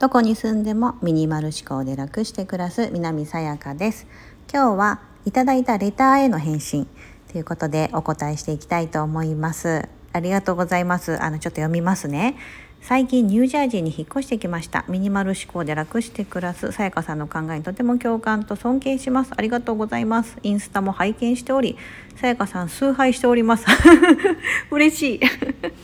どこに住んでもミニマル思考で楽して暮らす南さやかです。今日はいただいたレターへの返信ということでお答えしていきたいと思います。ありがとうございます。あのちょっと読みますね。最近ニュージャージーに引っ越してきました。ミニマル思考で楽して暮らす。さやかさんの考えにとても共感と尊敬します。ありがとうございます。インスタも拝見しておりさやかさん崇拝しております。嬉しい。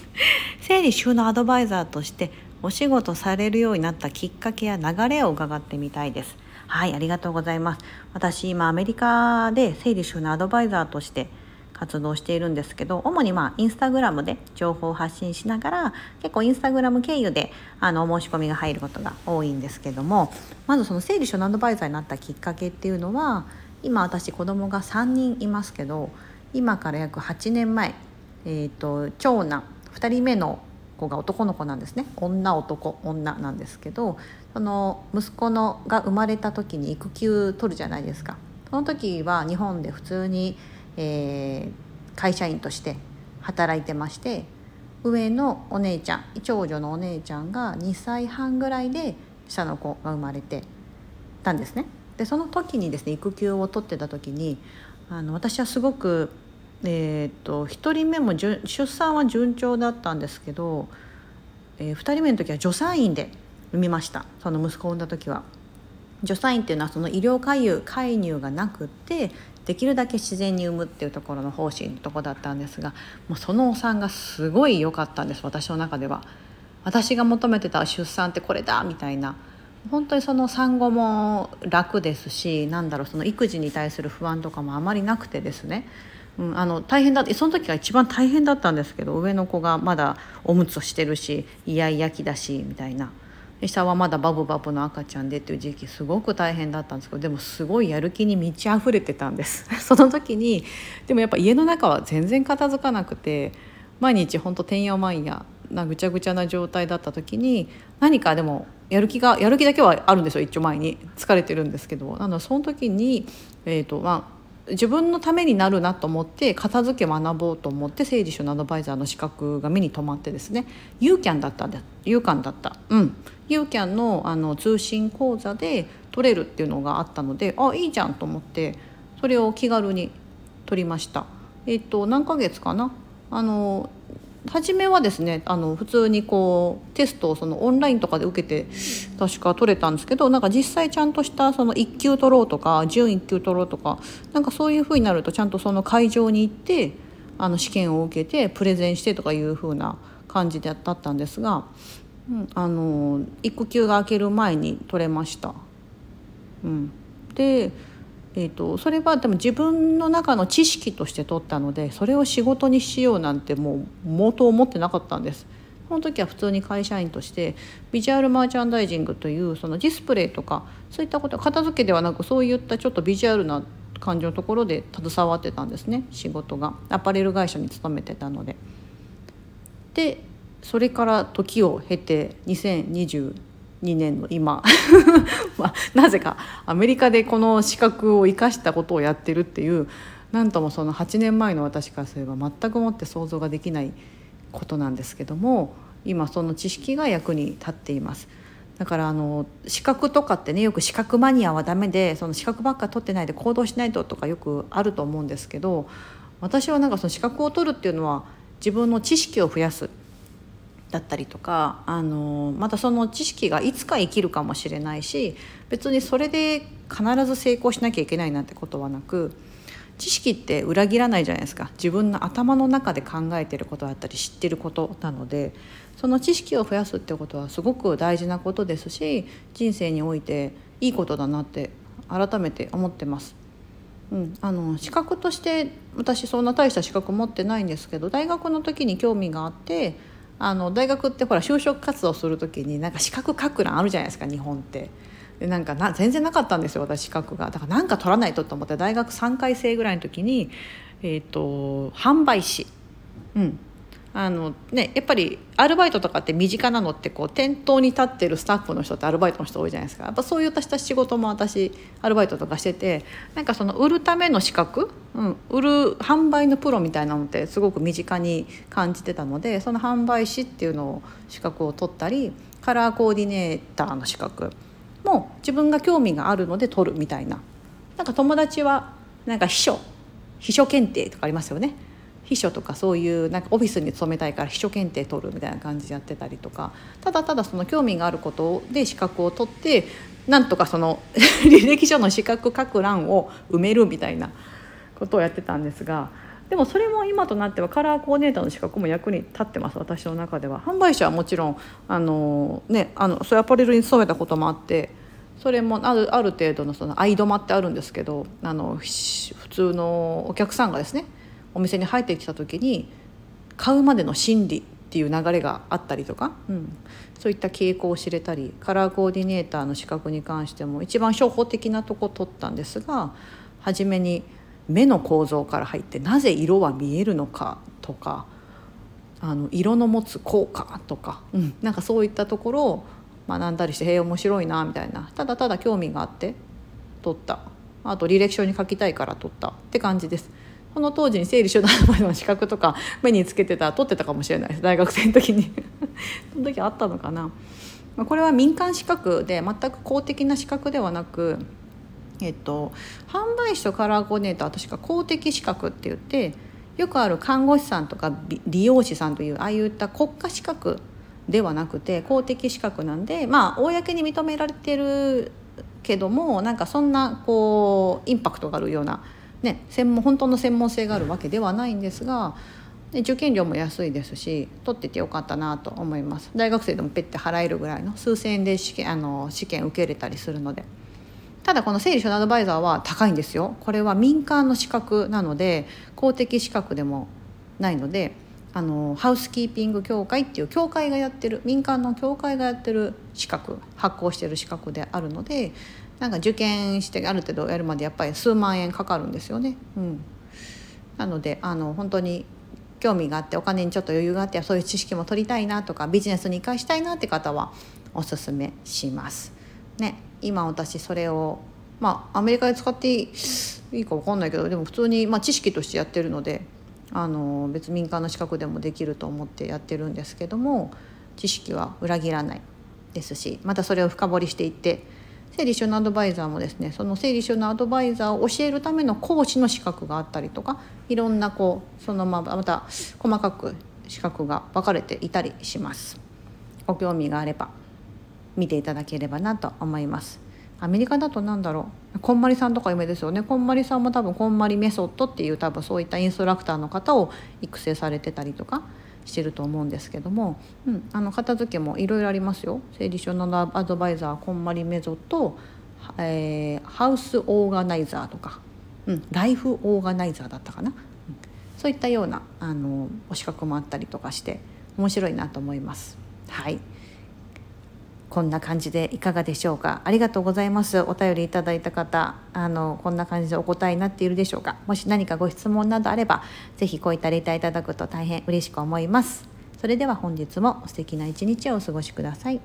整理収納アドバイザーとしてお仕事されるようになったきっかけや流れを伺ってみたいです。はいありがとうございます。私今アメリカで整理収納アドバイザーとして活動しているんですけど主にまあインスタグラムで情報を発信しながら結構インスタグラム経由であの申し込みが入ることが多いんですけどもまずその整理収納アドバイザーになったきっかけっていうのは今私子供が3人いますけど今から約8年前、えーと、長男2人目の子が男の子なんですね女男女なんですけどその息子のが生まれた時に育休取るじゃないですかその時は日本で普通にえー、会社員として働いてまして上のお姉ちゃん長女のお姉ちゃんが2歳半ぐらいで下の子が生まれてたんですね。でその時にですね育休を取ってた時にあの私はすごく、えーと、1人目も出産は順調だったんですけど、えー、2人目の時は助産院で産みましたその息子を産んだ時は。助産院っていうのはその医療介入介入がなくってできるだけ自然に産むっていうところの方針のとこだったんですがもうそのお産がすごい良かったんです私の中では。私が求めてた出産ってこれだみたいな本当にその産後も楽ですしなんだろうその育児に対する不安とかもあまりなくてですね、うん、あの大変だってその時が一番大変だったんですけど上の子がまだおむつをしてるしイヤイヤ期だしみたいな。下はまだバブバブの赤ちゃんでっていう時期すごく大変だったんですけどでもすごいやる気に満ち溢れてたんです。その時にでもやっぱ家の中は全然片付かなくて毎日ほんとてんやまんやなぐちゃぐちゃな状態だった時に何かでもやる気がやる気だけはあるんですよ一丁前に。疲れてるんですけど。なのでその時に、えーとまあ、自分のためになるなと思って片付け学ぼうと思って整理収納アドバイザーの資格が目に留まってですねユーキャンだったんで UCAN だった。うん。ユーキャンのあの通信講座で取れるっていうのがあったのであいいじゃんと思ってそれを気軽に取りました。えっ、と何ヶ月かな？あの初めはですねあの普通にこうテストをそのオンラインとかで受けて確か取れたんですけどなんか実際ちゃんとしたその1級取ろうとか準1級取ろうとかなんかそういうふうになるとちゃんとその会場に行ってあの試験を受けてプレゼンしてとかいうふうな感じだったんですが、うん、あの育休が明ける前に取れました。うん、でえーと、それはでも自分の中の知識として取ったのでそれを仕事にしようなんてもう元思ってなかったんです。その時は普通に会社員としてビジュアルマーチャンダイジングというそのディスプレイとかそういったこと片付けではなくそういったちょっとビジュアルな感じのところで携わってたんですね仕事がアパレル会社に勤めてたので。でそれから時を経て2022 2年の今。まあ、なぜか。アメリカでこの資格を生かしたことをやってるっていう。なんともその8年前の私からすれば全くもって想像ができないことなんですけども。今その知識が役に立っています。だからあの資格とかってねよく資格マニアはダメでその資格ばっか取ってないで行動しないととかよくあると思うんですけど私はなんかその資格を取るっていうのは自分の知識を増やす。だったりとかあのまたその知識がいつか生きるかもしれないし別にそれで必ず成功しなきゃいけないなんてことはなく知識って裏切らないじゃないですか自分の頭の中で考えてることだったり知ってることなのでその知識を増やすってことはすごく大事なことですし人生においていいことだなって改めて思ってます。うん、あの資格として私そんな大した資格持ってないんですけど大学の時に興味があってあの大学ってほら就職活動する時になんか資格書く欄あるじゃないですか日本って。でなんかな全然なかったんですよ私資格が。だから何か取らないとと思って大学3回生ぐらいの時に、えーと、販売士、うん、あのね、やっぱりアルバイトとかって身近なのってこう店頭に立ってるスタッフの人ってアルバイトの人多いじゃないですか。やっぱそういった仕事も私アルバイトとかしててなんかその売るための資格、うん、売る販売のプロみたいなのってすごく身近に感じてたのでその販売士っていうのを資格を取ったりカラーコーディネーターの資格も自分が興味があるので取るみたいな。なんか友達はなんか秘書秘書検定とかありますよね。秘書とかそういうなんかオフィスに勤めたいから秘書検定取るみたいな感じでやってたりとか。ただただその興味があることで資格を取ってなんとかその 履歴書の資格書く欄を埋めるみたいなことをやってたんですが。でもそれも今となってはカラーコーディネーターの資格も役に立ってます私の中では。販売者はもちろんあの、ね、あのそういうアパレルに勤めたこともあってそれもあるある程度のその相止まってあるんですけどあの普通のお客さんがですねお店に入ってきた時に買うまでの心理っていう流れがあったりとか、うん、そういった傾向を知れたりカラーコーディネーターの資格に関しても一番初歩的なとこ取ったんですが初めに目の構造から入ってなぜ色は見えるのかとかあの色の持つ効果とか、うん、なんかそういったところを学んだりして「へえ面白いな」みたいなただただ興味があって取ったあと履歴書に書きたいから取ったって感じです。この当時に整理収納の資格とか 目につけてた取ってたかもしれない。です大学生の時に。その時あったのかな。これは民間資格で全く公的な資格ではなくえっと販売士とカラーコーディネーター確か公的資格って言ってよくある看護師さんとか理容師さんというああいった国家資格ではなくて公的資格なんでまあ公に認められてるけどもなんかそんなこうインパクトがあるようなね、専門本当の専門性があるわけではないんですが受験料も安いですし取っててよかったなと思います。大学生でもペッて払えるぐらいの数千円で試験あの試験受け入れたりするので。ただこの整理収納アドバイザーは高いんですよ。これは民間の資格なので公的資格でもないのであのハウスキーピング協会っていう協会がやってる民間の協会がやってる資格発行してる資格であるのでなんか受験してある程度やるまでやっぱり数万円かかるんですよね。うん、なのであの本当に興味があってお金にちょっと余裕があってそういう知識も取りたいなとかビジネスに生かしたいなって方はおすすめします。ね、今私それをまあアメリカで使っていいか分かんないけどでも普通に、まあ、知識としてやってるのであの別民間の資格でもできると思ってやってるんですけども知識は裏切らないですしまたそれを深掘りしていって整理収納アドバイザーもですねその整理収納アドバイザーを教えるための講師の資格があったりとかいろんなこうそのまままた細かく資格が分かれていたりします。ご興味があれば見ていただければなと思います。アメリカだとなんだろうこんまりさんとか有名ですよねこんまりさんも多分こんまりメソッドっていう多分そういったインストラクターの方を育成されてたりとかしてると思うんですけども、うん、あの片付けもいろいろありますよ。整理収納アドバイザーこんまりメゾと、えー、ハウスオーガナイザーとか、うん、ライフオーガナイザーだったかな、うん、そういったようなあのお資格もあったりとかして面白いなと思います。はい。こんな感じでいかがでしょうか？ありがとうございます。お便りいただいた方あのこんな感じでお答えになっているでしょうか？もし何かご質問などあれば是非こういったレターいただくと大変嬉しく思います。それでは本日も素敵な一日をお過ごしください。